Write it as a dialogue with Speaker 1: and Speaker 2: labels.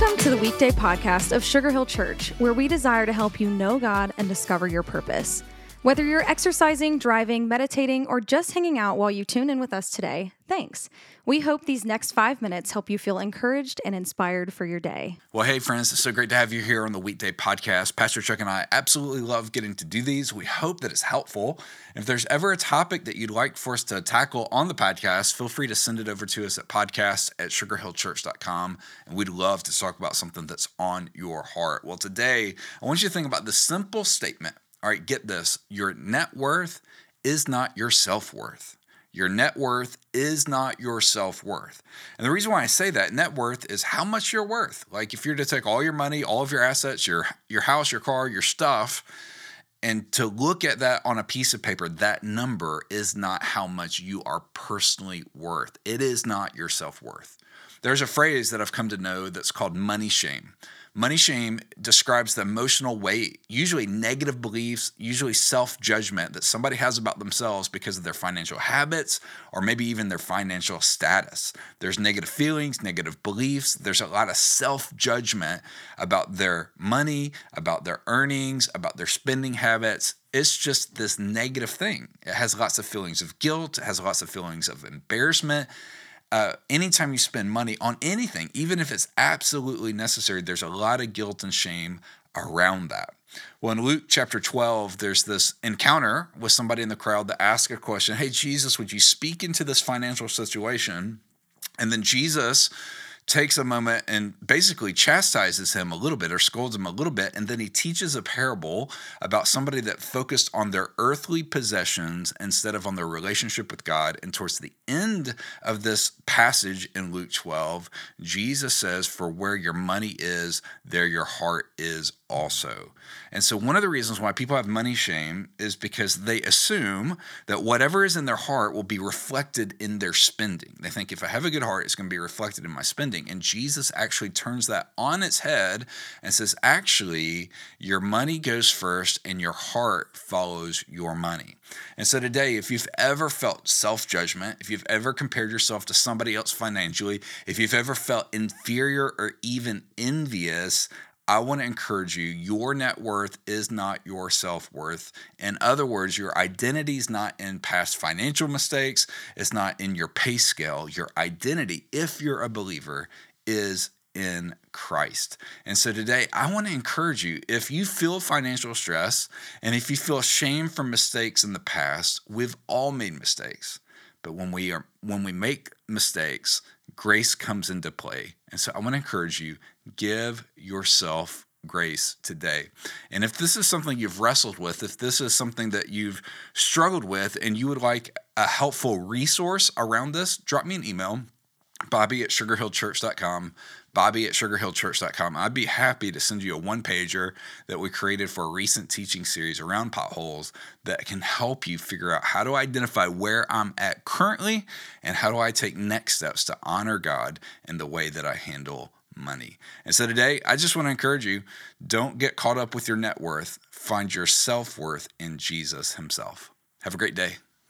Speaker 1: Welcome to the weekday podcast of Sugar Hill Church, where we desire to help you know God and discover your purpose. Whether you're exercising, driving, meditating, or just hanging out while you tune in with us today, thanks. We hope these next five minutes help you feel encouraged and inspired for your day.
Speaker 2: Well, hey, friends, it's so great to have you here on the weekday podcast. Pastor Chuck and I absolutely love getting to do these. We hope that it's helpful. If there's ever a topic that you'd like for us to tackle on the podcast, feel free to send it over to us at podcast at sugarhillchurch.com. And we'd love to talk about something that's on your heart. Well, today, I want you to think about the simple statement. All right, get this your net worth is not your self worth. Your net worth is not your self worth. And the reason why I say that net worth is how much you're worth. Like if you're to take all your money, all of your assets, your your house, your car, your stuff, and to look at that on a piece of paper, that number is not how much you are personally worth. It is not your self worth. There's a phrase that I've come to know that's called money shame. Money shame describes the emotional weight, usually negative beliefs, usually self judgment that somebody has about themselves because of their financial habits or maybe even their financial status. There's negative feelings, negative beliefs. There's a lot of self judgment about their money, about their earnings, about their spending habits. It's just this negative thing. It has lots of feelings of guilt, it has lots of feelings of embarrassment uh, anytime you spend money on anything, even if it's absolutely necessary, there's a lot of guilt and shame around that. Well, in Luke chapter 12, there's this encounter with somebody in the crowd that asks a question Hey, Jesus, would you speak into this financial situation? And then Jesus takes a moment and basically chastises him a little bit or scolds him a little bit. And then he teaches a parable about somebody that focused on their earthly possessions instead of on their relationship with God. And towards the end of this passage in Luke 12, Jesus says, For where your money is, there your heart is also. And so, one of the reasons why people have money shame is because they assume that whatever is in their heart will be reflected in their spending. They think if I have a good heart, it's going to be reflected in my spending. And Jesus actually turns that on its head and says, actually, your money goes first and your heart follows your money. And so, today, if you've ever felt self judgment, if you've ever compared yourself to somebody else financially, if you've ever felt inferior or even envious, I want to encourage you your net worth is not your self worth. In other words, your identity is not in past financial mistakes, it's not in your pay scale. Your identity, if you're a believer, is in Christ. And so today, I want to encourage you if you feel financial stress and if you feel shame from mistakes in the past, we've all made mistakes. But when we are when we make mistakes, grace comes into play. And so I want to encourage you give yourself grace today. And if this is something you've wrestled with, if this is something that you've struggled with and you would like a helpful resource around this, drop me an email, bobby at sugarhillchurch.com, bobby at sugarhillchurch.com. I'd be happy to send you a one pager that we created for a recent teaching series around potholes that can help you figure out how to identify where I'm at currently and how do I take next steps to honor God in the way that I handle money. And so today, I just want to encourage you don't get caught up with your net worth. Find your self worth in Jesus Himself. Have a great day.